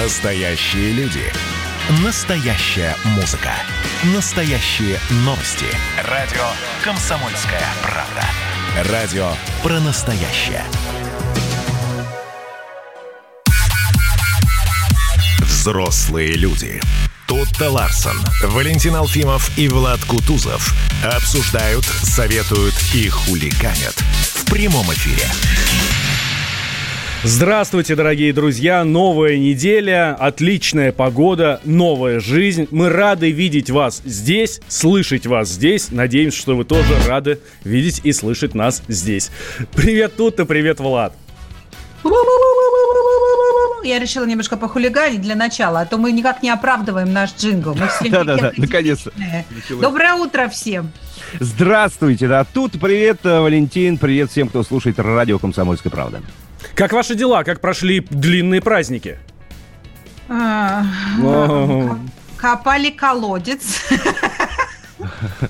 Настоящие люди. Настоящая музыка. Настоящие новости. Радио «Комсомольская правда». Радио про настоящее. Взрослые люди. Тутта Ларсон, Валентин Алфимов и Влад Кутузов обсуждают, советуют и хулиганят в прямом эфире. Здравствуйте, дорогие друзья! Новая неделя, отличная погода, новая жизнь. Мы рады видеть вас здесь, слышать вас здесь. Надеемся, что вы тоже рады видеть и слышать нас здесь. Привет, Тутта, привет, Влад. Я решила немножко похулиганить для начала, а то мы никак не оправдываем наш джингл. Да-да-да, наконец-то. Доброе утро всем. Здравствуйте, да, тут привет, э, Валентин, привет всем, кто слушает радио «Комсомольская правда». Как ваши дела? Как прошли длинные праздники? А. Копали колодец.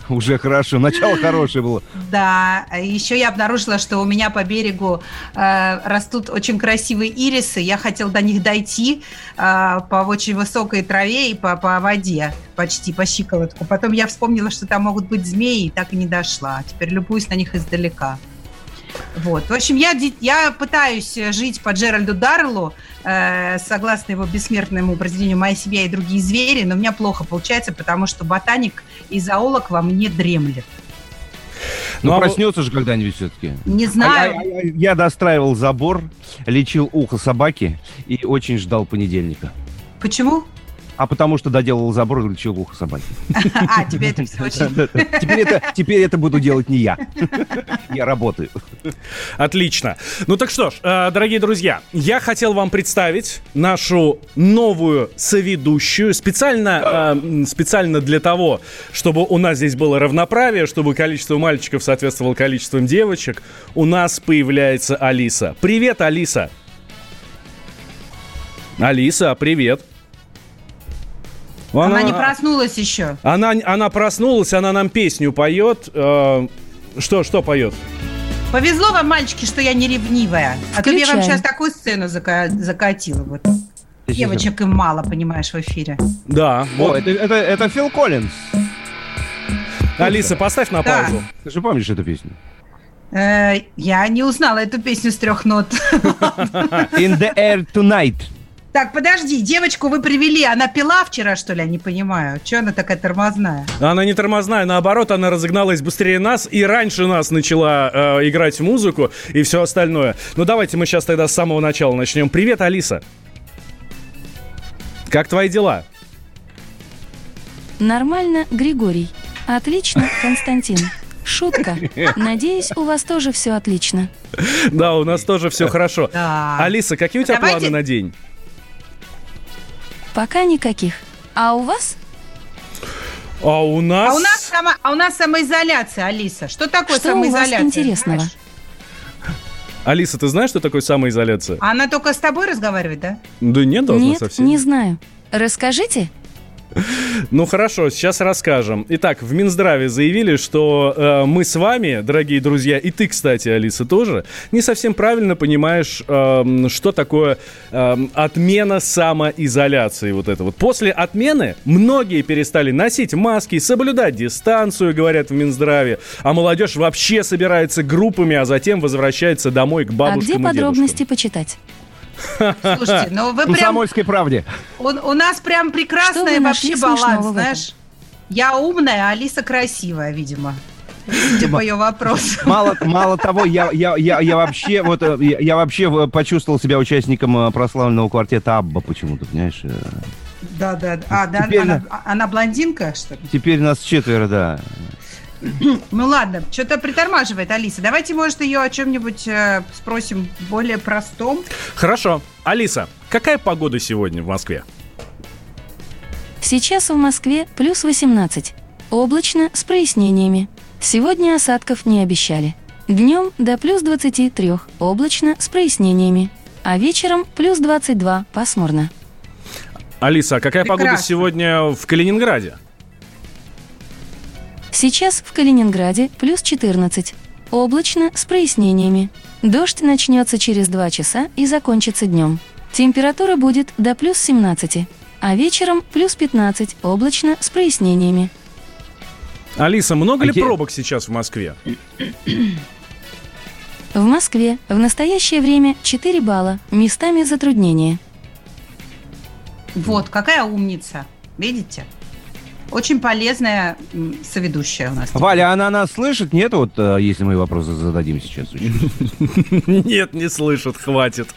Уже хорошо, начало хорошее было. Да, еще я обнаружила, что у меня по берегу э, растут очень красивые ирисы. Я хотела до них дойти э, по очень высокой траве и по, по воде, почти по щиколотку. Потом я вспомнила, что там могут быть змеи, и так и не дошла. Теперь любуюсь на них издалека. Вот. В общем, я, я пытаюсь жить по Джеральду Дарлу, э, согласно его бессмертному произведению «Моя семья и другие звери», но у меня плохо получается, потому что ботаник и зоолог во мне дремлет. Ну, Ну, а проснется же когда-нибудь все-таки. Не А знаю. я, я- я достраивал забор, лечил ухо собаки и очень ждал понедельника. Почему? А потому что доделал забор и лечил ухо собаки. А, тебе это все очень... Теперь это, теперь это буду делать не я. Я работаю. Отлично. Ну так что ж, э, дорогие друзья, я хотел вам представить нашу новую соведущую специально, э, специально для того, чтобы у нас здесь было равноправие, чтобы количество мальчиков соответствовало количеству девочек. У нас появляется Алиса. Привет, Алиса. Алиса, привет. Она не проснулась еще. Она, она проснулась, она нам песню поет. Э, что, что поет? Повезло вам, мальчики, что я не ревнивая. А то я вам Включаем. сейчас такую сцену зака- закатила. Вот. Девочек им мало, понимаешь, в эфире. Да, О, вот. это, это, это Фил Коллинз. Алиса, поставь на Да. паузу. Ты же помнишь эту песню? Э, я не узнала эту песню с трех нот. In the air tonight. Так, подожди, девочку вы привели, она пила вчера, что ли? Я не понимаю. Че она такая тормозная? Она не тормозная, наоборот, она разогналась быстрее нас и раньше нас начала э, играть музыку и все остальное. Ну давайте мы сейчас тогда с самого начала начнем. Привет, Алиса. Как твои дела? Нормально, Григорий. Отлично, Константин. Шутка. Надеюсь, у вас тоже все отлично. Да, у нас тоже все хорошо. Алиса, какие у тебя планы на день? Пока никаких. А у вас? А у нас... А у нас, само- а у нас самоизоляция, Алиса. Что такое Что у вас самоизоляция? интересного? знаешь? Алиса, ты знаешь, что такое самоизоляция? Она только с тобой разговаривает, да? Да нет, должна Нет, совсем. не знаю. Расскажите. Ну хорошо, сейчас расскажем. Итак, в Минздраве заявили, что э, мы с вами, дорогие друзья, и ты, кстати, Алиса, тоже, не совсем правильно понимаешь, эм, что такое эм, отмена самоизоляции. Вот это вот. После отмены многие перестали носить маски, соблюдать дистанцию, говорят в Минздраве, а молодежь вообще собирается группами, а затем возвращается домой к а бабушкам где и подробности дедушкам. почитать? Слушайте, ну вы прям... Комсомольской правде. У, у нас прям прекрасный нашли вообще баланс, знаешь? Я умная, а Алиса красивая, видимо. Судя по ее вопросу. Мало, мало того, я, я, я, я вообще вот э, я, я вообще э, почувствовал себя участником э, прославленного квартета Абба почему-то, понимаешь? Да, да. А, да, Теперь она, она блондинка, что ли? Теперь нас четверо, да. Ну ладно, что-то притормаживает Алиса. Давайте, может, ее о чем-нибудь э, спросим более простом. Хорошо. Алиса, какая погода сегодня в Москве? Сейчас в Москве плюс 18. Облачно, с прояснениями. Сегодня осадков не обещали. Днем до плюс 23, облачно, с прояснениями. А вечером плюс 22, пасмурно. Алиса, а какая погода Прекрасно. сегодня в Калининграде? Сейчас в Калининграде плюс 14. Облачно, с прояснениями. Дождь начнется через 2 часа и закончится днем. Температура будет до плюс 17, а вечером плюс 15, облачно с прояснениями. Алиса, много ли А я- пробок сейчас в Москве? В Москве в настоящее время 4 балла, местами затруднения. Вот, какая умница. Видите? Очень полезная соведущая у нас. Валя, она нас слышит? Нет, вот э, если мы вопросы зададим сейчас. Нет, не слышат, хватит.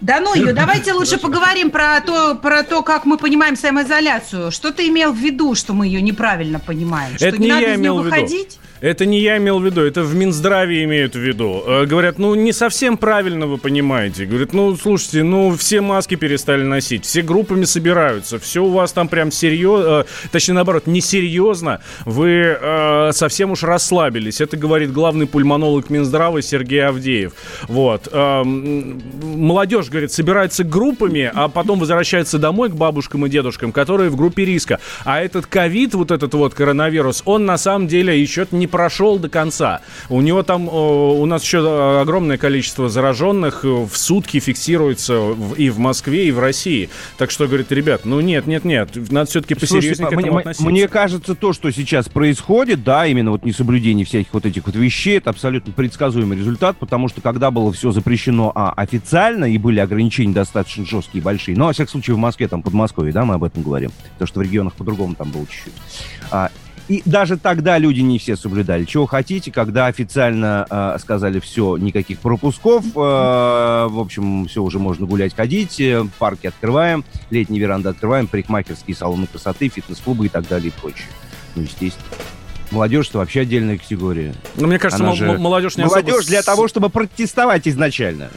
Да ну ее, давайте лучше поговорим про то, про то, как мы понимаем самоизоляцию. Что ты имел в виду, что мы ее неправильно понимаем? Что Это не не надо я из нее имел в виду. выходить? Это не я имел в виду, это в Минздраве имеют в виду. Э, Говорят, ну не совсем правильно вы понимаете. Говорят, ну слушайте, ну все маски перестали носить, все группами собираются, все у вас там прям серьезно, точнее наоборот, несерьезно, вы э, совсем уж расслабились. Это говорит главный пульмонолог Минздрава Сергей Авдеев. Вот. Эм, Молодежь, говорит, собирается группами, а потом возвращается домой к бабушкам и дедушкам, которые в группе риска. А этот ковид, вот этот вот коронавирус, он на самом деле еще не прошел до конца. У него там, у нас еще огромное количество зараженных э, в сутки фиксируется и в Москве, и в России. Так что, говорит, ребят, ну нет, нет, нет, надо все-таки посерьезнее Слушайте, к этому мне, относиться. мне кажется, то, что сейчас происходит, да, именно вот несоблюдение всяких вот этих вот вещей, это абсолютно предсказуемый результат, потому что когда было все запрещено а, официально и были ограничения достаточно жесткие и большие, но, во всяком случае, в Москве, там, Подмосковье, да, мы об этом говорим, потому что в регионах по-другому там было чуть-чуть. А, и даже тогда люди не все соблюдали. Чего хотите, когда официально э, сказали все, никаких пропусков, э, в общем, все уже можно гулять, ходить, э, парки открываем, летние веранды открываем, парикмахерские салоны красоты, фитнес-клубы и так далее и прочее. Ну, естественно. Молодежь это вообще отдельная категория. Ну, мне кажется, же- молодежь не особо Молодежь для с- того, чтобы протестовать изначально.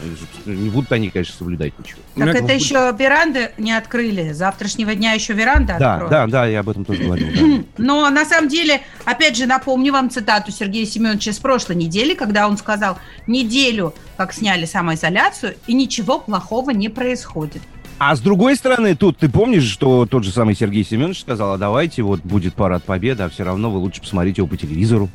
Не будут они, конечно, соблюдать ничего. Так Мне- это еще веранды не открыли. С завтрашнего дня еще веранды Да, откроют. да, да, я об этом тоже говорил. да. Но на самом деле, опять же, напомню вам цитату Сергея Семеновича с прошлой недели, когда он сказал, неделю, как сняли самоизоляцию, и ничего плохого не происходит. А с другой стороны, тут ты помнишь, что тот же самый Сергей Семенович сказал, а давайте вот будет парад победы, а все равно вы лучше посмотрите его по телевизору.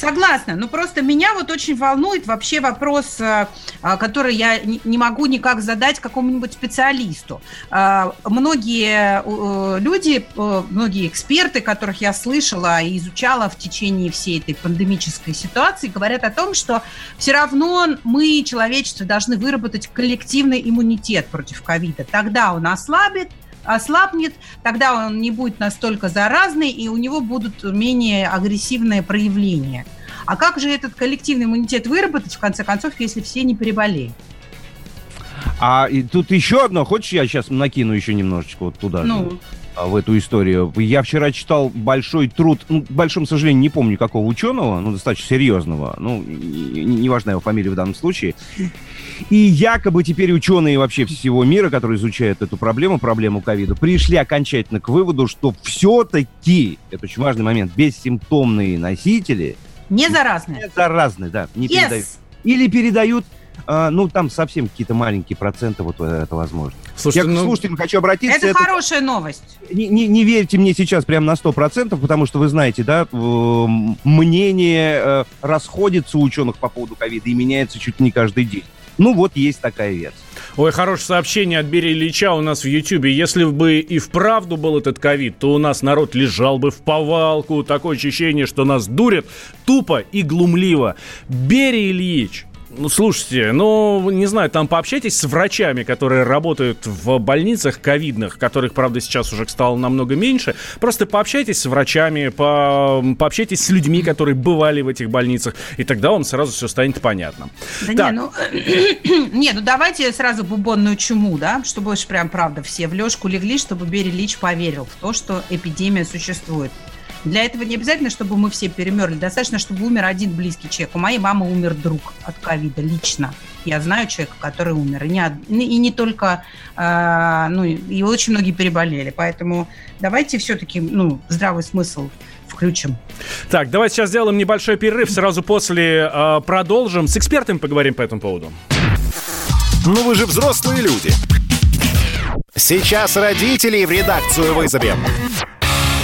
Согласна, но просто меня вот очень волнует вообще вопрос, э, а, который я не не могу никак задать какому-нибудь специалисту. А, Многие э, люди, э, многие эксперты, которых я слышала и изучала в течение всей этой пандемической ситуации, говорят о том, что все равно мы, человечество, должны выработать коллективный иммунитет против ковида. Тогда он ослабит, ослабнет, тогда он не будет настолько заразный, и у него будут менее агрессивные проявления. А как же этот коллективный иммунитет выработать, в конце концов, если все не переболеют? А и тут еще одно, хочешь, я сейчас накину еще немножечко вот туда же, Ну, а, в эту историю. Я вчера читал большой труд, ну, к большому сожалению, не помню какого ученого, ну, достаточно серьезного, ну, не, не важна его фамилия в данном случае. И якобы теперь ученые вообще всего мира, которые изучают эту проблему, проблему ковида, пришли окончательно к выводу, что все-таки, это очень важный момент, бессимптомные носители не заразные. не заразны, да, не передают. Yes. Или передают, а, ну, там совсем какие-то маленькие проценты, вот э, это возможно. Слушайте, Я к ну, слушателям хочу обратиться. Это, это- хорошая новость. не, не- не верьте мне сейчас прям на 100%, потому что вы знаете, да, мнение э, расходится у ученых по поводу ковида и меняется чуть ли не каждый день. Ну вот есть такая версия. Ой, хорошее сообщение от Бери Ильича у нас в Ютьюбе. Если бы и вправду был этот ковид, то у нас народ лежал бы в повалку. Такое ощущение, что нас дурят тупо и глумливо. Бери Ильич, ну, слушайте, ну, не знаю, там пообщайтесь с врачами, которые работают в больницах ковидных, которых, правда, сейчас уже стало намного меньше. Просто пообщайтесь с врачами, по, пообщайтесь с людьми, которые бывали в этих больницах, и тогда вам сразу все станет понятно. Да Так. не, ну, не, ну давайте сразу бубонную чуму, да, чтобы уж прям правда все в лёжку легли, чтобы Берри Лич поверил в то, что эпидемия существует. Для этого не обязательно, чтобы мы все перемерли. Достаточно, чтобы умер один близкий человек. У моей мамы умер друг от ковида лично. Я знаю человека, который умер. И не, и не только, а, ну, и очень многие переболели. Поэтому давайте все-таки, ну, здравый смысл включим. Так, давайте сейчас сделаем небольшой перерыв. Сразу после э, продолжим. С экспертами поговорим по этому поводу. Ну вы же взрослые люди. Сейчас родителей в редакцию вызовем.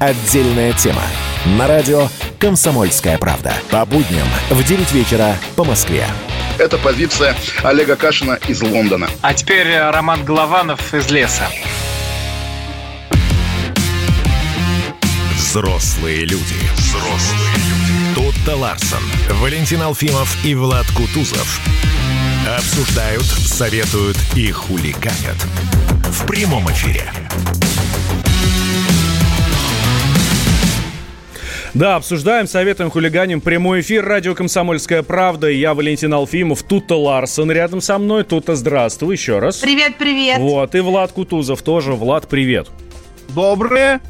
Отдельная тема. На радио «Комсомольская правда». По будням в 9 вечера по Москве. Это позиция Олега Кашина из Лондона. А теперь э, Роман Голованов из леса. Взрослые люди. Взрослые люди. Тут-то Ларсон, Валентин Алфимов и Влад Кутузов обсуждают, советуют и хулиганят в прямом эфире. Да, обсуждаем, советуем, хулиганим. Прямой эфир, радио «Комсомольская правда». Я Валентин Алфимов, тут-то Ларсон рядом со мной. Тут-то здравствуй еще раз. Привет, привет. Вот, и Влад Кутузов тоже. Влад, привет. Доброе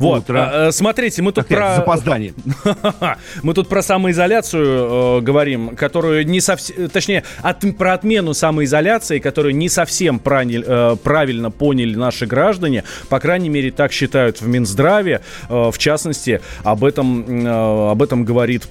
Вот, утро. а, э, смотрите, мы тут Так, про... с запозданием. Мы тут про самоизоляцию э, говорим, которую не совсем, точнее, от- про отмену самоизоляции, которую не совсем прани- э, правильно поняли наши граждане. По крайней мере, так считают в Минздраве. Э, в частности, об этом, э, об этом говорит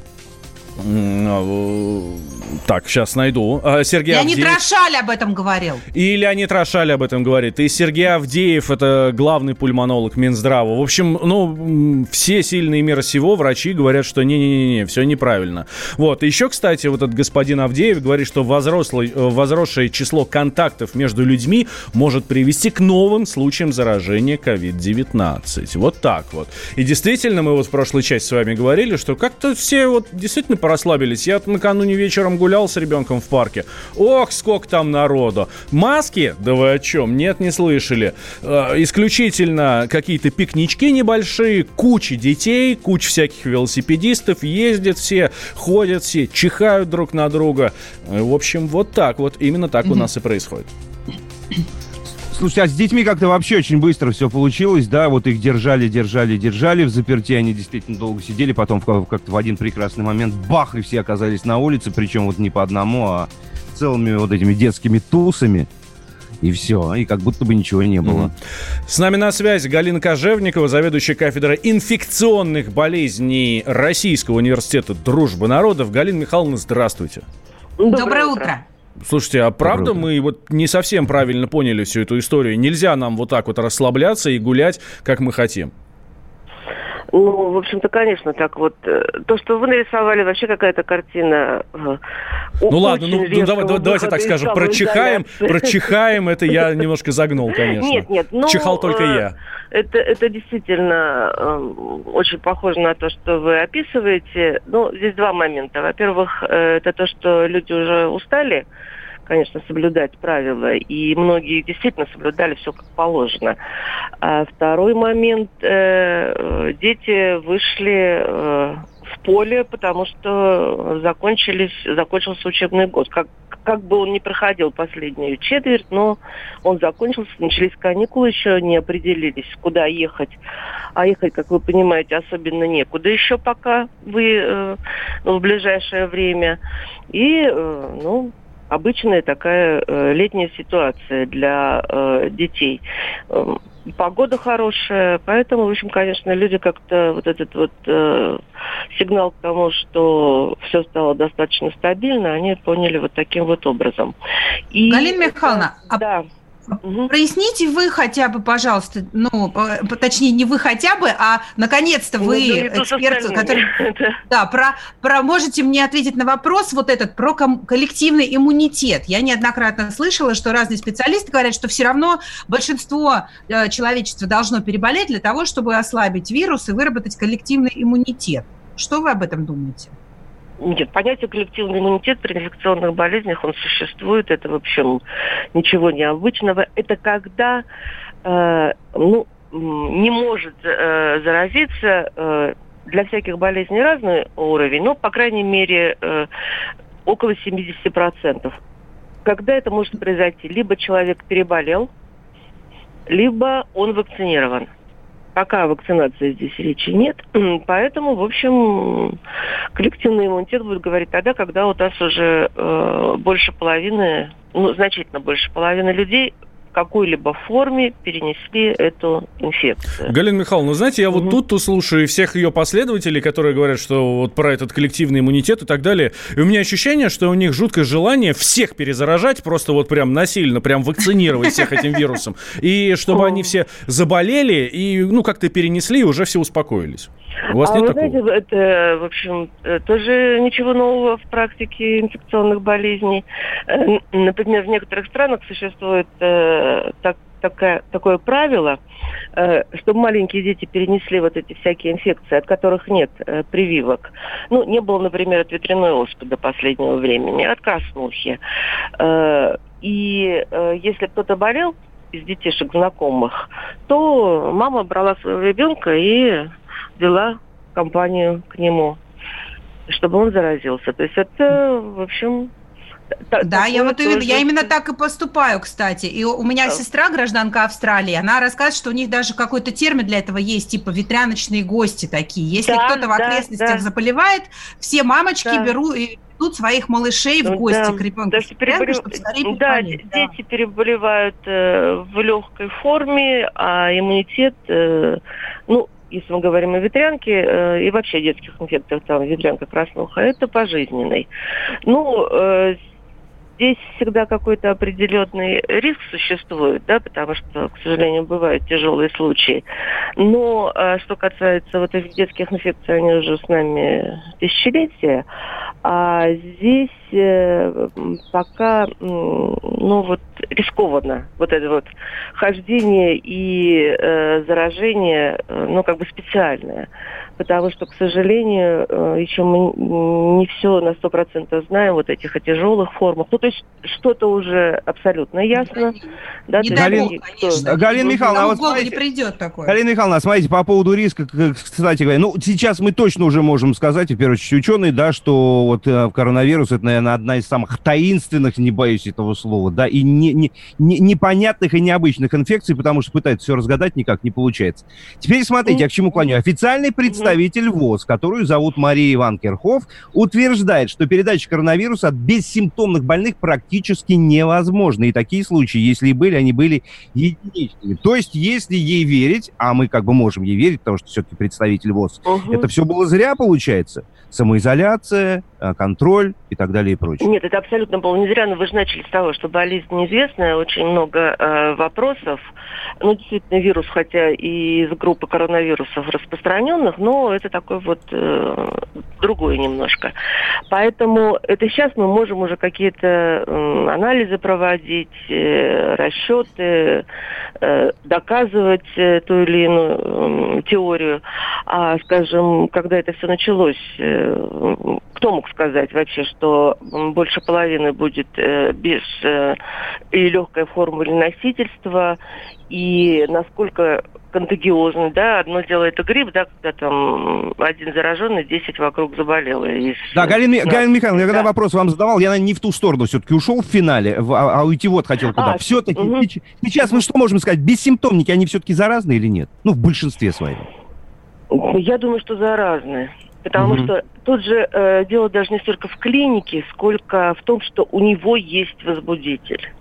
так, сейчас найду. Э, Сергей Леонид Авдеев. Рошаль об этом говорил. И Леонид Рошаль об этом говорит. И Сергей Авдеев, это главный пульмонолог Минздрава. В общем, ну, все сильные мира сего врачи говорят, что не-не-не, все неправильно. Вот. Еще, кстати, вот этот господин Авдеев говорит, что возрослый, э, возросшее число контактов между людьми может привести к новым случаям заражения COVID-19. Вот так вот. И действительно, мы вот в прошлой части с вами говорили, что как-то все вот действительно порасслабились. Я накануне вечером гулял с ребенком в парке. Ох, сколько там народу. Маски? Да вы о чем? Нет, не слышали. Э, исключительно какие-то пикнички небольшие, куча детей, куча всяких велосипедистов, ездят все, ходят все, чихают друг на друга. Э, В общем, вот так вот, именно так у нас и происходит. Слушайте, а с детьми как-то вообще очень быстро все получилось, да, вот их держали, держали, держали в заперти, они действительно долго сидели, потом в- как-то в один прекрасный момент бах, и все оказались на улице, причем вот не по одному, а целыми вот этими детскими тусами, и все, и как будто бы ничего не было. Мгм. С нами на связи Галина Кожевникова, заведующая кафедрой инфекционных болезней Российского университета Дружбы народов. Галина Михайловна, здравствуйте. Доброе, утро. Слушайте, а правда мы вот не совсем правильно поняли всю эту историю? Нельзя нам вот так вот расслабляться и гулять, как мы хотим. Ну, в общем-то, конечно, так вот. э, То, что вы нарисовали, вообще какая-то картина. э, Ну ладно, ну, ну, давай- давай- давайте так скажем, прочихаем, прочихаем, это я немножко загнул, конечно. Нет, нет, ну... Чихал только э, я. Это, это действительно очень похоже на то, что вы описываете. Ну, здесь два момента. Во-первых, это то, что люди уже устали, конечно, соблюдать правила, и многие действительно соблюдали все как положено. А второй момент, э, дети вышли э, в поле, потому что закончились, закончился учебный год. Как, как бы он ни проходил последнюю четверть, но он закончился, начались каникулы, еще не определились, куда ехать. А ехать, как вы понимаете, особенно некуда еще пока вы э, в ближайшее время. И, э, ну, обычная такая э, летняя ситуация для э, детей. Эм, Погода хорошая, поэтому, в общем, конечно, люди как-то вот этот вот э, сигнал к тому, что все стало достаточно стабильно, они поняли вот таким вот образом. И Галина Михайловна, а Мгм. Проясните вы хотя бы, пожалуйста, ну, по- точнее, не вы хотя бы, а наконец-то вы, Ну, с эксперт, который... Да, про, про можете мне ответить на вопрос вот этот про коллективный иммунитет. Я неоднократно слышала, что разные специалисты говорят, что все равно большинство э, человечества должно переболеть для того, чтобы ослабить вирус и выработать коллективный иммунитет. Что вы об этом думаете? Нет, понятие коллективный иммунитет при инфекционных болезнях, он существует. Это, в общем, ничего необычного. Это когда, э, ну, не может э, заразиться э, для всяких болезней разный уровень, но, по крайней мере, э, около 70%. Когда это может произойти? Либо человек переболел, либо он вакцинирован. Пока вакцинации здесь речи нет. Поэтому, в общем, коллективный иммунитет будет говорить тогда, когда у нас уже э, больше половины, ну, значительно больше половины людей какой-либо форме перенесли эту инфекцию. Галина Михайловна, ну, знаете, я угу. вот тут-то слушаю всех ее последователей, которые говорят, что вот про этот коллективный иммунитет и так далее. И у меня ощущение, что у них жуткое желание всех перезаражать, просто вот прям насильно, прям вакцинировать всех этим вирусом. И чтобы они все заболели и, ну, как-то перенесли, и уже все успокоились. У вас а нет вы такого? знаете, это, в общем, э, тоже ничего нового в практике инфекционных болезней. Э, например, в некоторых странах существует э, так, такое, такое правило, э, чтобы маленькие дети перенесли вот эти всякие инфекции, от которых нет э, прививок. Ну, не было, например, от ветряной оспы до последнего времени, от краснухи. Э, и э, если кто-то болел из детишек знакомых, то мама брала своего ребенка и вела компанию к нему, чтобы он заразился. То есть это, в общем, да, я вот тоже... я именно так и поступаю, кстати. И у меня да. сестра, гражданка Австралии, она рассказывает, что у них даже какой-то термин для этого есть, типа ветряночные гости такие. Если да, кто-то в окрестностях да, да. заболевает, все мамочки да. берут и ведут своих малышей в гости да. к ребенку. Даже переболев... чтобы да, дети да. переболевают э, в легкой форме, а иммунитет, э, ну, если мы говорим о ветрянке э, и вообще детских инфекциях, там ветрянка краснуха, это пожизненный. Ну, э, здесь всегда какой-то определенный риск существует, да, потому что, к сожалению, бывают тяжелые случаи. Но э, что касается вот этих детских инфекций, они уже с нами тысячелетия. А здесь э, пока, ну вот, рискованно вот это вот хождение и э, заражение, э, ну как бы специальное потому что, к сожалению, э, еще мы не все на сто процентов знаем вот этих о тяжелых формах. Ну, то есть что-то уже абсолютно ясно. Да, не Галин, конечно. Галина Михайловна, а вот смотрите, не придет такое. Галина Михайловна, смотрите, по поводу риска, кстати говоря, ну, сейчас мы точно уже можем сказать, в первую очередь ученые, да, что вот э, коронавирус, это, наверное, одна из самых таинственных, не боюсь этого слова, да, и не, не, не, непонятных и необычных инфекций, потому что пытаются все разгадать, никак не получается. Теперь смотрите, я к чему клоню. Официальный представитель ВОЗ, которую зовут Мария Иван Керхов, утверждает, что передача коронавируса от бессимптомных больных практически невозможна. И такие случаи, если и были, они были единичными. То есть, если ей верить, а мы как бы можем ей верить, потому что все-таки представитель ВОЗ, угу. это все было зря, получается? Самоизоляция, контроль и так далее и прочее. Нет, это абсолютно было не зря, но вы же начали с того, что болезнь неизвестная, очень много э, вопросов. Ну, действительно, вирус, хотя и из группы коронавирусов распространенных, но это такой вот э, другой немножко. Поэтому это сейчас мы можем уже какие-то э, анализы проводить, э, расчеты, э, доказывать э, ту или иную э, теорию. А, скажем, когда это все началось, э, кто мог сказать вообще, что больше половины будет э, без э, и легкой формы носительства, и насколько контагиозный, да, одно дело это грипп, да, когда там один зараженный, 10 вокруг заболело. И да, Галина, да. Галина Михайловна, я когда вопрос вам задавал, я, наверное, не в ту сторону все-таки ушел в финале, а, а уйти вот хотел куда. А, все-таки угу. сейчас мы что можем сказать, бессимптомники, они все-таки заразны или нет? Ну, в большинстве своем. Я думаю, что заразны. Потому угу. что тут же э, дело даже не столько в клинике, сколько в том, что у него есть возбудитель.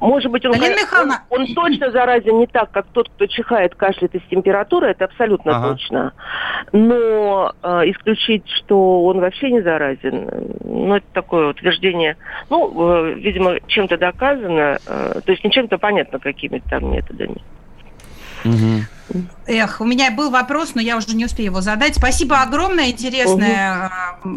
Может быть, он, он, он точно заразен не так, как тот, кто чихает, кашляет из температуры, это абсолютно ага. точно. Но э, исключить, что он вообще не заразен, ну, это такое утверждение, ну, э, видимо, чем-то доказано, э, то есть не чем-то понятно, какими там методами. Угу. Эх, у меня был вопрос, но я уже не успею его задать. Спасибо огромное, интересное. Угу.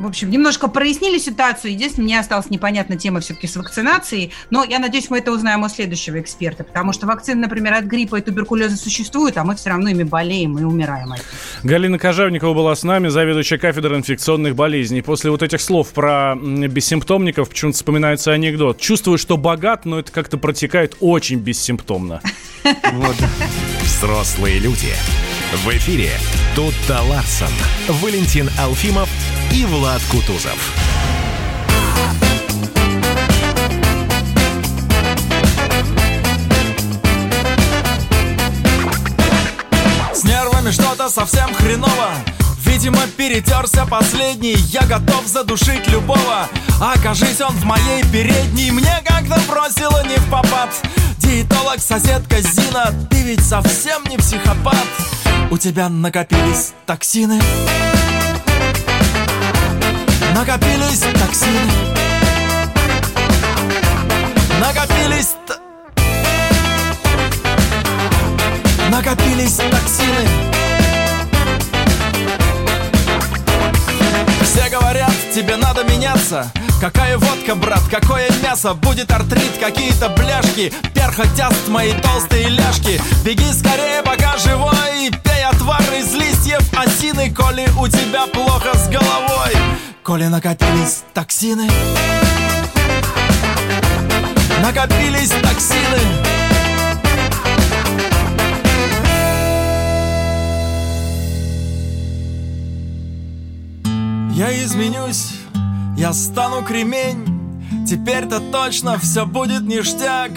В общем, немножко прояснили ситуацию. Единственное, мне осталась непонятная тема все-таки с вакцинацией. Но я надеюсь, мы это узнаем у следующего эксперта. Потому что вакцины, например, от гриппа и туберкулеза существуют, а мы все равно ими болеем и умираем от них. Галина Кожевникова была с нами, заведующая кафедрой инфекционных болезней. После вот этих слов про бессимптомников почему-то вспоминается анекдот. Чувствую, что богат, но это как-то протекает очень бессимптомно. Вот. Взрослые люди. В эфире Тутта Ларсон, Валентин Алфимов и Влад Кутузов. нами что-то совсем хреново Видимо, перетерся последний. Я готов задушить любого. Окажись он в моей передней. Мне как-то бросило не в попад. Диетолог, соседка Зина Ты ведь совсем не психопат. У тебя накопились токсины. Накопились токсины. Накопились Накопились токсины Все говорят, тебе надо меняться. Какая водка, брат, какое мясо? Будет артрит, какие-то бляшки. Перхоть даст мои толстые ляжки. Беги скорее, пока живой. Пей отвар из листьев осины Коли у тебя плохо с головой. Коли накопились токсины. Накопились токсины изменюсь, я стану кремень. Теперь-то точно все будет ништяк.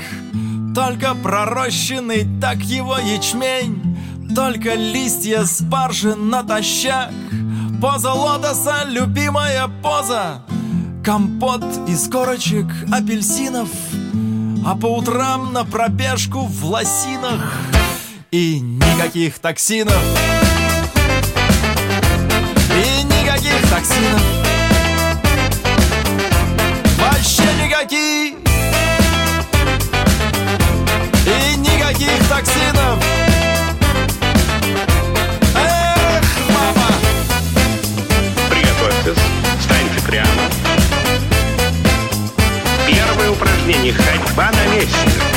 Только пророщенный так его ячмень. Только листья спаржи натощак. Поза лотоса, любимая поза. Компот из корочек апельсинов. А по утрам на пробежку в лосинах. И никаких токсинов токсинов. Вообще никаких. И никаких токсинов. Эх, мама. Приготовьтесь, встаньте прямо. Первое упражнение – ходьба на месте.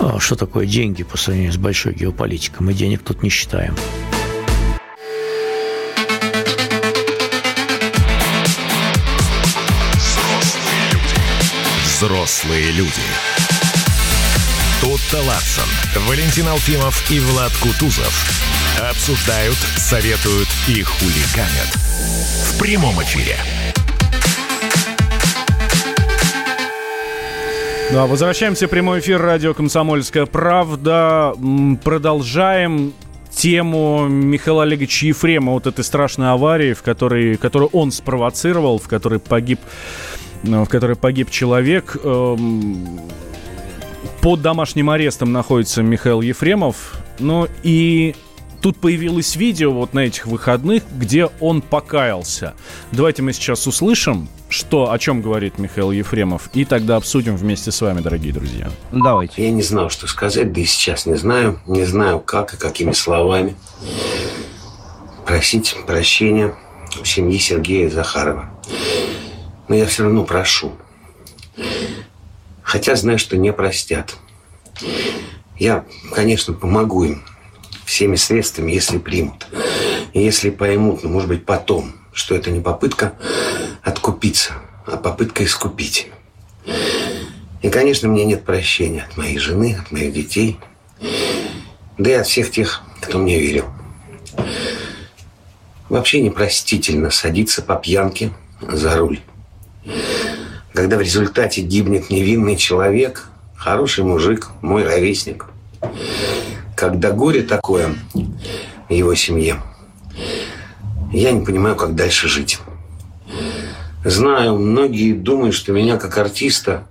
А Что такое деньги по сравнению с большой геополитикой? Мы денег тут не считаем. Взрослые люди. Тутта Ларсон, Валентин Алфимов и Влад Кутузов обсуждают, советуют и хулиганят. В прямом эфире. Да, возвращаемся в прямой эфир радио «Комсомольская правда». Продолжаем тему Михаила Олеговича Ефрема, вот этой страшной аварии, в которой, которую он спровоцировал, в которой погиб, э, в которой погиб человек. Эм, Под домашним арестом находится Михаил Ефремов. Ну и тут появилось видео вот на этих выходных, где он покаялся. Давайте мы сейчас услышим, что, о чем говорит Михаил Ефремов, и тогда обсудим вместе с вами, дорогие друзья. Давайте. Я не знал, что сказать, да и сейчас не знаю. Не знаю, как и какими словами. Просить прощения у семьи Сергея Захарова. Но я все равно прошу. Хотя знаю, что не простят. Я, конечно, помогу им всеми средствами, если примут. Если поймут, ну, может быть, потом, что это не попытка откупиться, а попытка искупить. И, конечно, мне нет прощения от моей жены, от моих детей, да и от всех тех, кто мне верил. Вообще непростительно садиться по пьянке за руль. Когда в результате гибнет невинный человек, хороший мужик, мой ровесник. Когда горе такое его семье, я не понимаю, как дальше жить. Знаю, многие думают, что меня как артиста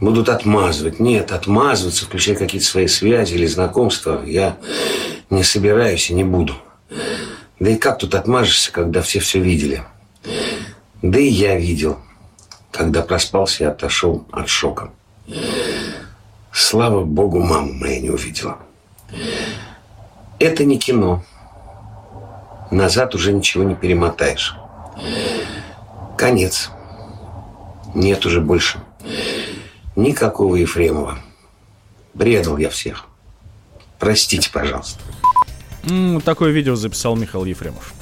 будут отмазывать. Нет, отмазываться, включая какие-то свои связи или знакомства, я не собираюсь и не буду. Да и как тут отмажешься, когда все все видели? Да и я видел, когда проспался и отошел от шока. Слава богу, мама моя не увидела. Это не кино. Назад уже ничего не перемотаешь. Конец. Нет уже больше никакого Ефремова. Предал я всех. Простите, пожалуйста. Такое видео записал Михаил Ефремов.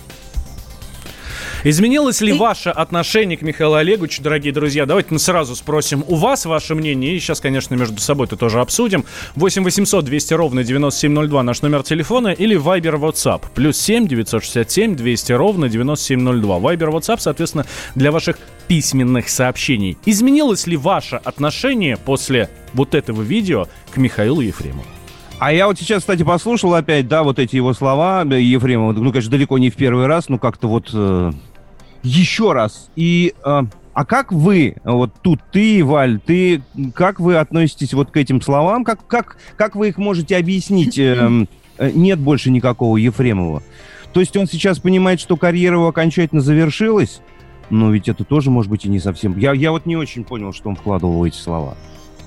Изменилось ли ваше отношение к Михаилу Олеговичу, дорогие друзья? Давайте мы сразу спросим у вас ваше мнение. И сейчас, конечно, между собой это тоже обсудим. 8 800 200 ровно 9702 наш номер телефона или Viber WhatsApp. Плюс 7 967 200 ровно 9702. Viber WhatsApp, соответственно, для ваших письменных сообщений. Изменилось ли ваше отношение после вот этого видео к Михаилу Ефремову? А я вот сейчас, кстати, послушал опять, да, вот эти его слова Ефремова. Ну, конечно, далеко не в первый раз, но как-то вот э, еще раз. И э, а как вы, вот тут ты, Валь, ты, как вы относитесь вот к этим словам? Как, как, как вы их можете объяснить? Э, э, нет больше никакого Ефремова. То есть он сейчас понимает, что карьера его окончательно завершилась? Но ведь это тоже, может быть, и не совсем... Я, я вот не очень понял, что он вкладывал в эти слова.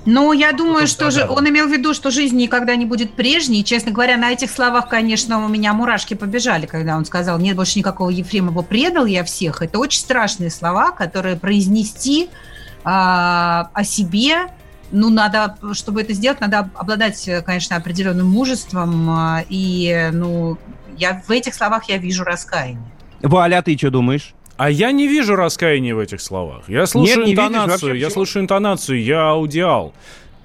Ну, я думаю, что же он имел в виду, что жизнь никогда не будет прежней. Честно говоря, на этих словах, конечно, у меня мурашки побежали, когда он сказал, нет больше никакого Ефремова, предал я всех. Это очень страшные слова, которые произнести а, о себе, ну, надо, чтобы это сделать, надо обладать, конечно, определенным мужеством. а, И, ну, я в этих словах я вижу раскаяние. Валя, ты что думаешь? А я не вижу раскаяния в этих словах. Я слушаю Нет, не видишь интонацию, вообще, я слушаю интонацию, я аудиал.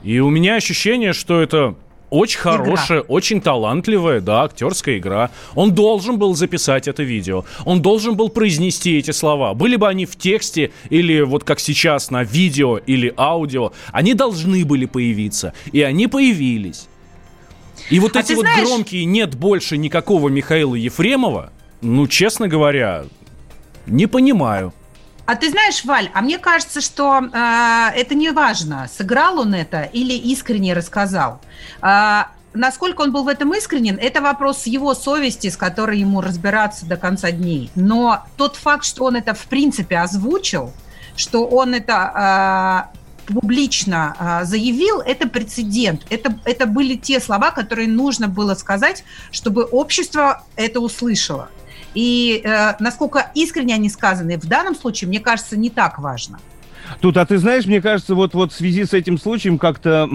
И у меня ощущение, что это очень хорошая, очень талантливая, да, актерская игра. Он должен был записать это видео. Он должен был произнести эти слова. Были бы они в тексте или вот как сейчас на видео или аудио, они должны были появиться. И они появились. И вот А эти вот знаешь- громкие «нет больше никакого Михаила Ефремова», ну, честно говоря, не понимаю. А ты знаешь, Валь, а мне кажется, что э, это не важно, сыграл он это или искренне рассказал. А, насколько он был в этом искренен, это вопрос его совести, с которой ему разбираться до конца дней. Но тот факт, что он это в принципе озвучил, что он это э, публично э, заявил, это прецедент. Это, это были те слова, которые нужно было сказать, чтобы общество это услышало. И э, насколько искренне они сказаны в данном случае, мне кажется, не так важно. Тут, а ты знаешь, мне кажется, вот, вот в связи с этим случаем как-то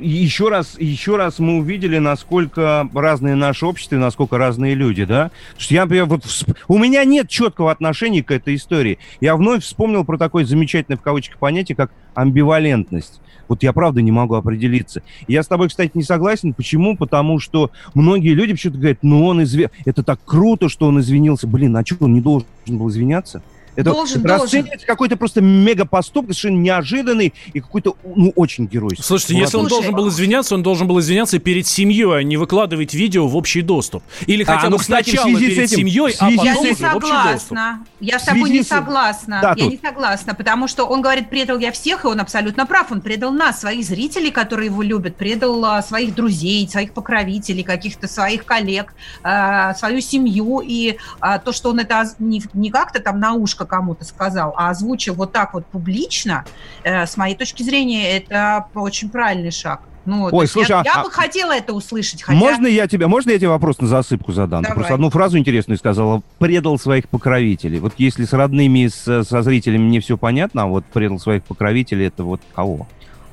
еще раз, еще раз мы увидели, насколько разные наше общество и насколько разные люди, да? Что я, например, вот у меня нет четкого отношения к этой истории. Я вновь вспомнил про такое замечательное в кавычках понятие, как амбивалентность. Вот я правда не могу определиться. Я с тобой, кстати, не согласен. Почему? Потому что многие люди почему-то говорят, ну он изве... Это так круто, что он извинился. Блин, а что, он не должен был извиняться? Это Должен, расценивается какой-то просто мега поступок, совершенно неожиданный и какой-то, ну, очень геройский. Слушайте, Ну, если он должен был извиняться, он должен был извиняться перед семьей, а не выкладывать видео в общий доступ. Или А, хотя ну, бы кстати, сначала перед этим- семьей, а потом Я с не уже в общий доступ. согласна. Я с тобой не согласна. Да, я тут. не согласна, потому что он говорит, предал я всех, и он абсолютно прав. Он предал нас, своих зрителей, которые его любят, предал а, своих друзей, своих покровителей, каких-то своих коллег, а, свою семью. И а, то, что он это не, не как-то там на ушко кому-то сказал, а озвучил вот так вот публично, э, с моей точки зрения, это очень правильный шаг. Ну, Ой, слушай, я, а- я а- бы хотела это услышать, хотя... Можно я тебе, можно я тебе вопрос на засыпку задам? Давай. просто одну фразу интересную сказала. Предал своих покровителей. Вот если с родными, с, со зрителями мне все понятно, а вот предал своих покровителей, это вот кого?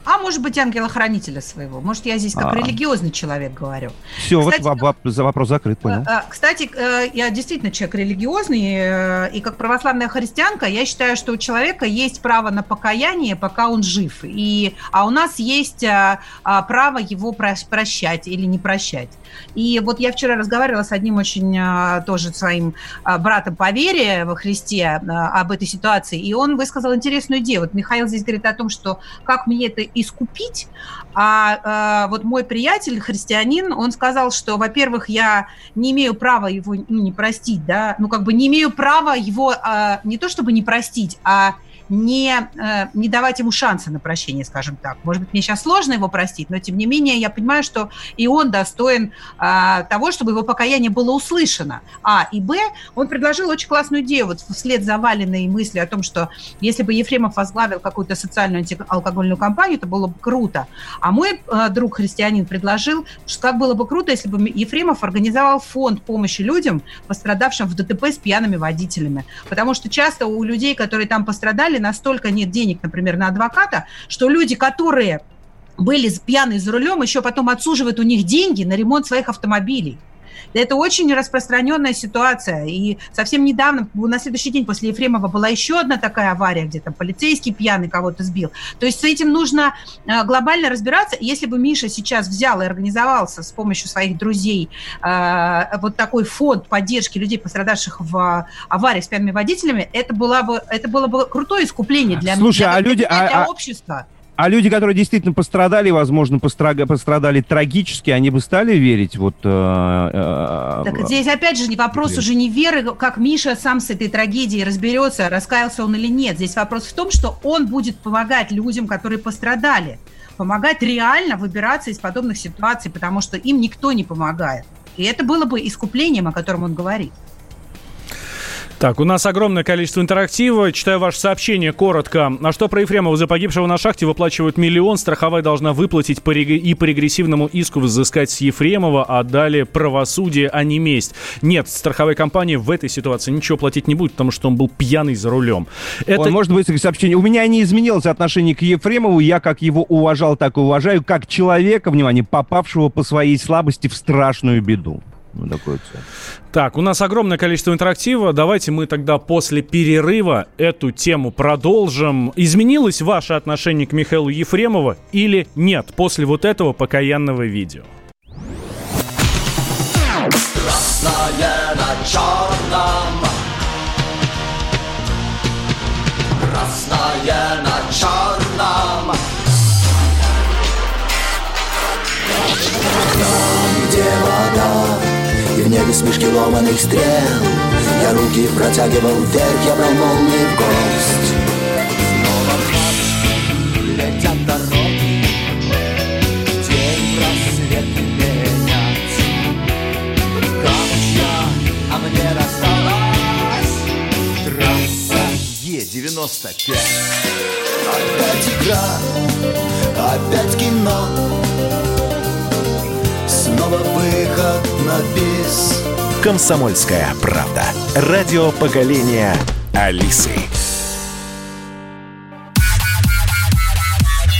А может быть, ангела-хранителя своего. Может, я здесь как А. религиозный человек говорю. Все, вот Кстати, во- во- за вопрос закрыт, понял. Э, э, Кстати, э, я действительно человек религиозный, и как православная христианка, я считаю, что у человека есть право на покаяние, пока он жив. И, а у нас есть право его прощать или не прощать. И вот я вчера разговаривала с одним очень тоже своим братом по вере во Христе об этой ситуации, и он высказал интересную идею. Вот Михаил здесь говорит о том, что как мне это искупить, а э, вот мой приятель, христианин, он сказал, что, во-первых, я не имею права его ну, не простить, да, ну как бы не имею права его э, не то чтобы не простить, а не, э, не давать ему шанса на прощение, скажем так. Может быть, мне сейчас сложно его простить, но тем не менее я понимаю, что и он достоин э, того, чтобы его покаяние было услышано. А. И Б, он предложил очень классную идею, вот вслед за валенной мысли о том, что если бы Ефремов возглавил какую-то социальную антиалкогольную кампанию, это было бы круто. А мой э, друг христианин предложил, что как было бы круто, если бы Ефремов организовал фонд помощи людям, пострадавшим в ДТП с пьяными водителями. Потому что часто у людей, которые там пострадали, пострадали, настолько нет денег, например, на адвоката, что люди, которые были пьяные за рулем, еще потом отсуживают у них деньги на ремонт своих автомобилей. Это очень распространенная ситуация. И совсем недавно, на следующий день после Ефремова была еще одна такая авария, где там полицейский пьяный кого-то сбил. То есть с этим нужно э, глобально разбираться. Если бы Миша сейчас взял и организовался с помощью своих друзей э, вот такой фонд поддержки людей, пострадавших в аварии с пьяными водителями, это было бы, это было бы крутое искупление для, Слушай, для, а люди, для, а, для а, общества. А люди, которые действительно пострадали, возможно, пострадали трагически, они бы стали верить вот... Э, э, так здесь опять же вопрос уже не веры, как Миша сам с этой трагедией разберется, раскаялся он или нет. Здесь вопрос в том, что он будет помогать людям, которые пострадали, помогать реально выбираться из подобных ситуаций, потому что им никто не помогает. И это было бы искуплением, о котором он говорит. Так, у нас огромное количество интерактива. Читаю ваше сообщение коротко. А что про Ефремова за погибшего на шахте выплачивают миллион? Страховая должна выплатить по рег... и по регрессивному иску взыскать с Ефремова, а далее правосудие, а не месть. Нет, страховая компания в этой ситуации ничего платить не будет, потому что он был пьяный за рулем. Это... Он, может быть, сообщение. У меня не изменилось отношение к Ефремову. Я как его уважал, так и уважаю, как человека, внимание, попавшего по своей слабости в страшную беду. Ну, такое все. Так, у нас огромное количество интерактива. Давайте мы тогда после перерыва эту тему продолжим. Изменилось ваше отношение к Михаилу Ефремову или нет после вот этого покаянного видео? Красное на черном Красное на черном Там, где вода небе смешки ломаных стрел. Я руки протягивал вверх, я брал молнии в гость Снова летят дороги. День рассвет менять Камушья, а мне досталась Трасса Е-95 Опять игра, опять кино Снова выход на бис. Комсомольская правда. Радио поколения Алисы.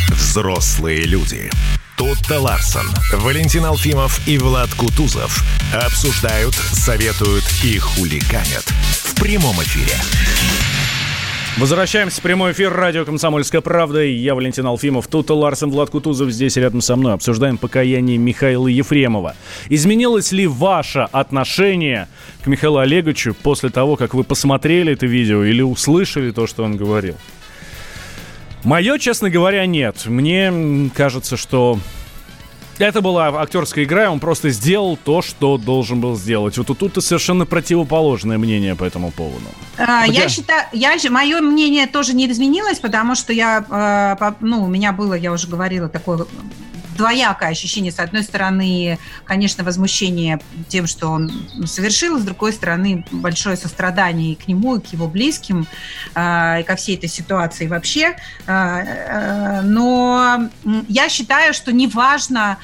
Взрослые люди. Тутта Ларсон, Валентин Алфимов и Влад Кутузов обсуждают, советуют и хулиганят в прямом эфире. Возвращаемся в прямой эфир радио «Комсомольская правда». Я Валентин Алфимов, тут Ларсен Влад Кутузов здесь рядом со мной. Обсуждаем покаяние Михаила Ефремова. Изменилось ли ваше отношение к Михаилу Олеговичу после того, как вы посмотрели это видео или услышали то, что он говорил? Мое, честно говоря, нет. Мне кажется, что это была актерская игра, он просто сделал то, что должен был сделать. Вот тут, совершенно противоположное мнение по этому поводу. А, я считаю, я, мое мнение тоже не изменилось, потому что я, э, ну, у меня было, я уже говорила, такое двоякое ощущение. С одной стороны, конечно, возмущение тем, что он совершил, с другой стороны, большое сострадание и к нему, и к его близким, э, и ко всей этой ситуации вообще. Э, э, но я считаю, что неважно,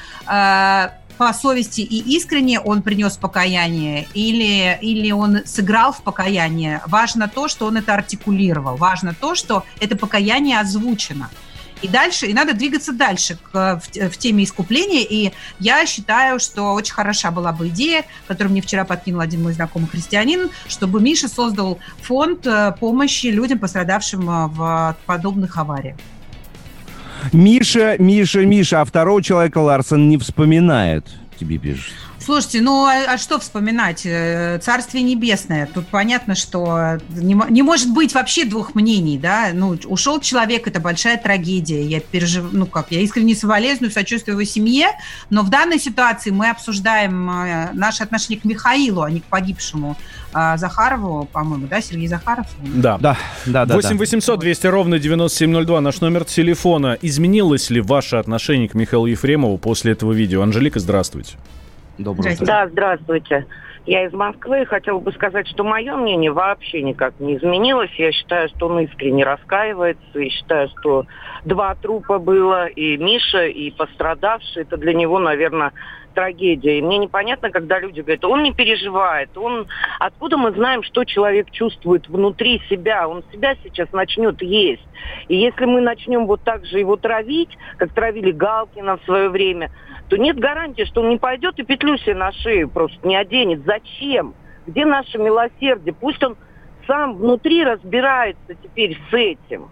по совести и искренне он принес покаяние или, или он сыграл в покаяние. Важно то, что он это артикулировал. Важно то, что это покаяние озвучено. И дальше, и надо двигаться дальше к, в, в теме искупления. И я считаю, что очень хороша была бы идея, которую мне вчера подкинул один мой знакомый христианин, чтобы Миша создал фонд э, помощи людям, пострадавшим э, в подобных авариях. Миша, Миша, Миша, а второго человека Ларсон не вспоминает, тебе пишет. Слушайте, ну а, а что вспоминать? Э, Царствие небесное. Тут понятно, что не, не может быть вообще двух мнений, да? Ну, ушел человек, это большая трагедия. Я пережив... ну как, я искренне соболезную, сочувствую его семье, но в данной ситуации мы обсуждаем э, наши отношения к Михаилу, а не к погибшему э, Захарову, по-моему, да, Сергей Захаров? Да. Да, да, да. 8 800 200 ровно 9702, наш номер телефона. Изменилось ли ваше отношение к Михаилу Ефремову после этого видео? Анжелика, здравствуйте. Доброе утро. Да, здравствуйте. Я из Москвы и хотела бы сказать, что мое мнение вообще никак не изменилось. Я считаю, что он искренне раскаивается. И считаю, что два трупа было, и Миша, и пострадавший. Это для него, наверное, трагедия. И мне непонятно, когда люди говорят, он не переживает, он... Откуда мы знаем, что человек чувствует внутри себя? Он себя сейчас начнет есть. И если мы начнем вот так же его травить, как травили Галкина в свое время, то нет гарантии, что он не пойдет и петлю себе на шею просто не оденет. Зачем? Где наше милосердие? Пусть он сам внутри разбирается теперь с этим.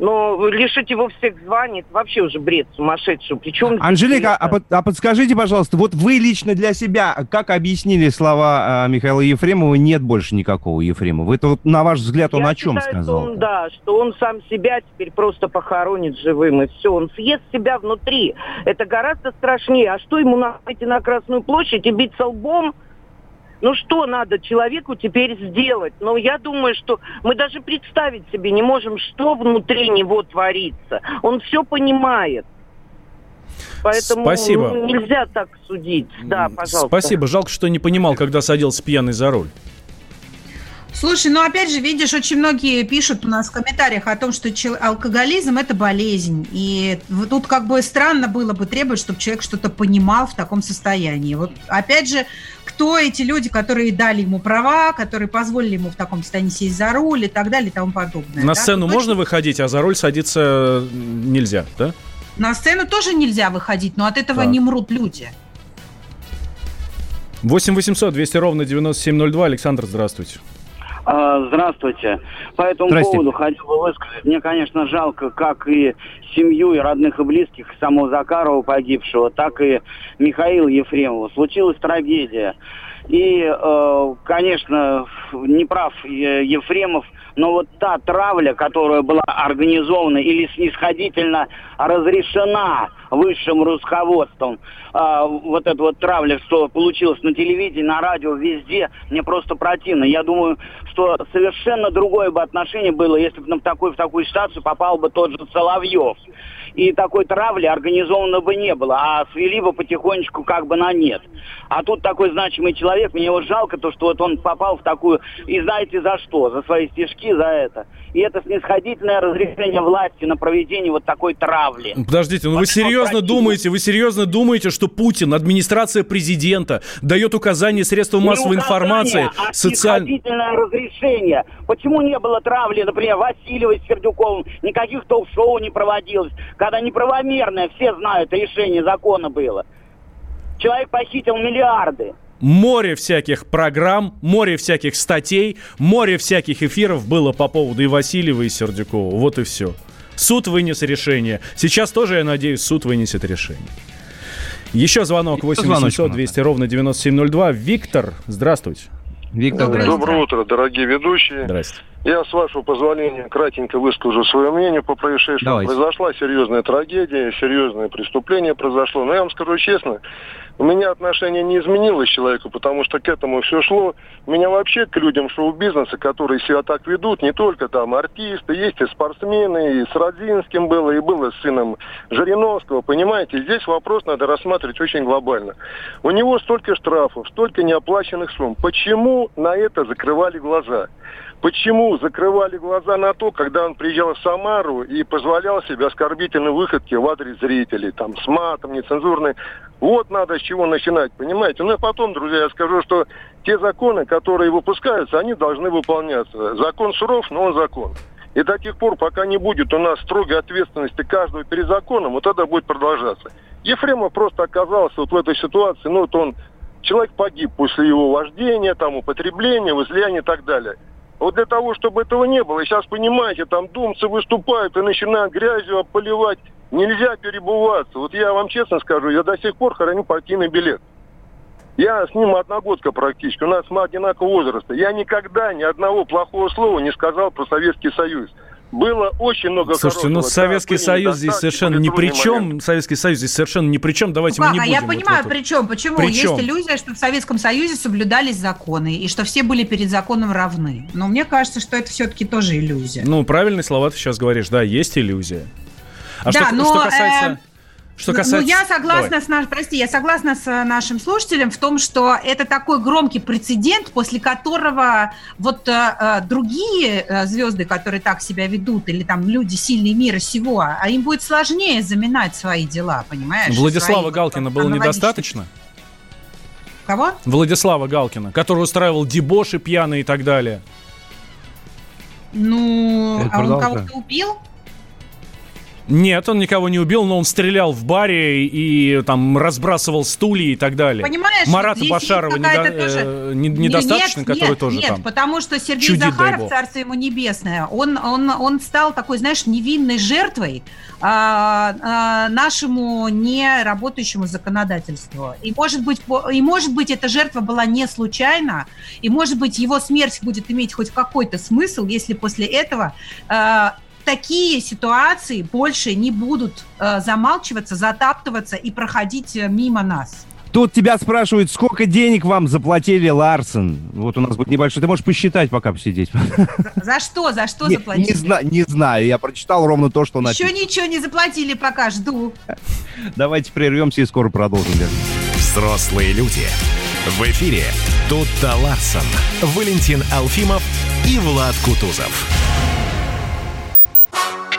Но лишить его всех званий, это вообще уже бред сумасшедший. Причем Анжелика, а, под- а подскажите, пожалуйста, вот вы лично для себя, как объяснили слова а, Михаила Ефремова, нет больше никакого Ефремова? Это вот, на ваш взгляд, он Я о чем считаю, сказал? Что он, да, что он сам себя теперь просто похоронит живым, и все. Он съест себя внутри. Это гораздо страшнее. А что ему надо идти на Красную площадь и биться лбом? Ну что надо человеку теперь сделать? Но я думаю, что мы даже представить себе не можем, что внутри него творится. Он все понимает. Поэтому Спасибо. ну, нельзя так судить. Да, пожалуйста. Спасибо. Жалко, что не понимал, когда садился пьяный за руль. Слушай, ну опять же, видишь, очень многие пишут у нас в комментариях о том, что чел- алкоголизм это болезнь. И тут как бы странно было бы требовать, чтобы человек что-то понимал в таком состоянии. Вот опять же, кто эти люди, которые дали ему права, которые позволили ему в таком состоянии сесть за руль и так далее и тому подобное. На да? сцену Тут можно выходить, а за руль садиться нельзя, да? На сцену тоже нельзя выходить, но от этого Так. не мрут люди. 8 800 200 ровно 9702. Александр, здравствуйте. А, Здравствуйте. По этому Здрасте. поводу хотел бы высказать. Мне, конечно, жалко как и семью, и родных, и близких самого Закарова погибшего, так и Михаила Ефремова. Случилась трагедия. И, э, конечно, не прав Ефремов, но вот та травля, которая была организована или снисходительно разрешена высшим руководством, а, вот эта вот травля, что получилось на телевидении, на радио, везде, мне просто противно. Я думаю, что совершенно другое бы отношение было, если бы в, такой, в такую ситуацию попал бы тот же Соловьев. И такой травли организовано бы не было, а свели бы потихонечку как бы на нет. А тут такой значимый человек, мне его жалко, то, что вот он попал в такую, и знаете за что, за свои стишки, за это. И это снисходительное разрешение власти на проведение вот такой травли. Подождите, ну вы серьезно думаете, вы серьезно думаете, что Путин, администрация президента, дает указания средствам массовой информации, а социальным... снисходительное разрешение. Почему не было травли, например, Васильева с Сердюковым? Никаких ток-шоу не проводилось. Когда неправомерное, все знают, решение закона было. Человек похитил миллиарды. Море всяких программ, море всяких статей, море всяких эфиров было по поводу и Васильева, и Сердюкова. Вот и все. Суд вынес решение. Сейчас тоже, я надеюсь, суд вынесет решение. Еще звонок 8 звоночек у 800 нас. 200 ровно 9702. Виктор, здравствуйте. Виктор, Доброе утро, дорогие ведущие. Здрасте. Я, с вашего позволения, кратенько выскажу свое мнение по происшествию. Давайте. Произошла серьезная трагедия, серьезное преступление произошло. Но я вам скажу честно, у меня отношение не изменилось к человеку, потому что к этому все шло. У меня вообще к людям шоу-бизнеса, которые себя так ведут, не только там артисты, есть и спортсмены, и с Родзинским было, и было с сыном Жириновского, понимаете? Здесь вопрос надо рассматривать очень глобально. У него столько штрафов, столько неоплаченных сумм. Почему на это закрывали глаза? Почему закрывали глаза на то, когда он приезжал в Самару и позволял себе оскорбительные выходки в адрес зрителей, там, с матом, нецензурной. Вот надо с чего начинать, понимаете? Ну и потом, друзья, я скажу, что те законы, которые выпускаются, они должны выполняться. Закон суров, но он закон. И до тех пор, пока не будет у нас строгой ответственности каждого перед законом, вот это будет продолжаться. Ефремов просто оказался вот в этой ситуации, ну вот он, человек погиб после его вождения, там, употребления, возлияния и так далее. Вот для того, чтобы этого не было, сейчас, понимаете, там думцы выступают и начинают грязью поливать. Нельзя перебываться. Вот я вам честно скажу, я до сих пор храню партийный билет. Я с ним одногодка практически. У нас мы одинакового возраста. Я никогда ни одного плохого слова не сказал про Советский Союз. Было очень много Слушайте, ну хорошего. Советский Да, были Союз здесь совершенно ни при чем. моменты. Советский Союз здесь совершенно ни при чем. Давайте Как? мы не а будем. я вот понимаю, это- при чем? Почему? При Есть чем? иллюзия, что в Советском Союзе соблюдались законы, и что все были перед законом равны. Но мне кажется, что это все-таки тоже иллюзия. Ну, правильные слова ты сейчас говоришь. Да, есть иллюзия. А Да, что, но, что касается... э, Что Ну, касается... Ну, я согласна Давай. с наш, прости, я согласна с э, нашим слушателем в том, что это такой громкий прецедент, после которого вот э, э, другие э, звезды, которые так себя ведут, или там люди сильные мира сего, а им будет сложнее заминать свои дела, понимаешь? Владислава Свои, Галкина вот, было недостаточно? Кого? Владислава Галкина, который устраивал дебоши пьяные и так далее. Ну, Это а он кого-то убил? Нет, он никого не убил, но он стрелял в баре и там разбрасывал стулья и так далее. Понимаешь, Марата Башарова недо- тоже- э, не- Не- недостаточно, нет, который нет, тоже нет, там. потому что Сергей чудит, Захаров, царство ему небесное, он, он, он стал такой, знаешь, невинной жертвой а, а, нашему не работающему законодательству. И может, быть, и может быть, эта жертва была не случайна, и может быть, его смерть будет иметь хоть какой-то смысл, если после этого а, такие ситуации больше не будут а, замалчиваться, затаптываться и проходить э, мимо нас. Тут тебя спрашивают, сколько денег вам заплатили, Ларсен? Вот у нас будет небольшой. Ты можешь посчитать, пока посидеть. За что? За что Не, заплатили? не зна- не знаю, я прочитал ровно то, что Еще написано. ничего не заплатили, пока жду. Давайте прервемся и скоро продолжим. Взрослые люди. В эфире Тутта Ларсон, Валентин Алфимов и Влад Кутузов.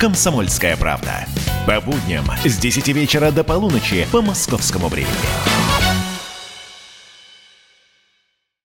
«Комсомольская правда». По будням с 10 вечера до полуночи по московскому времени.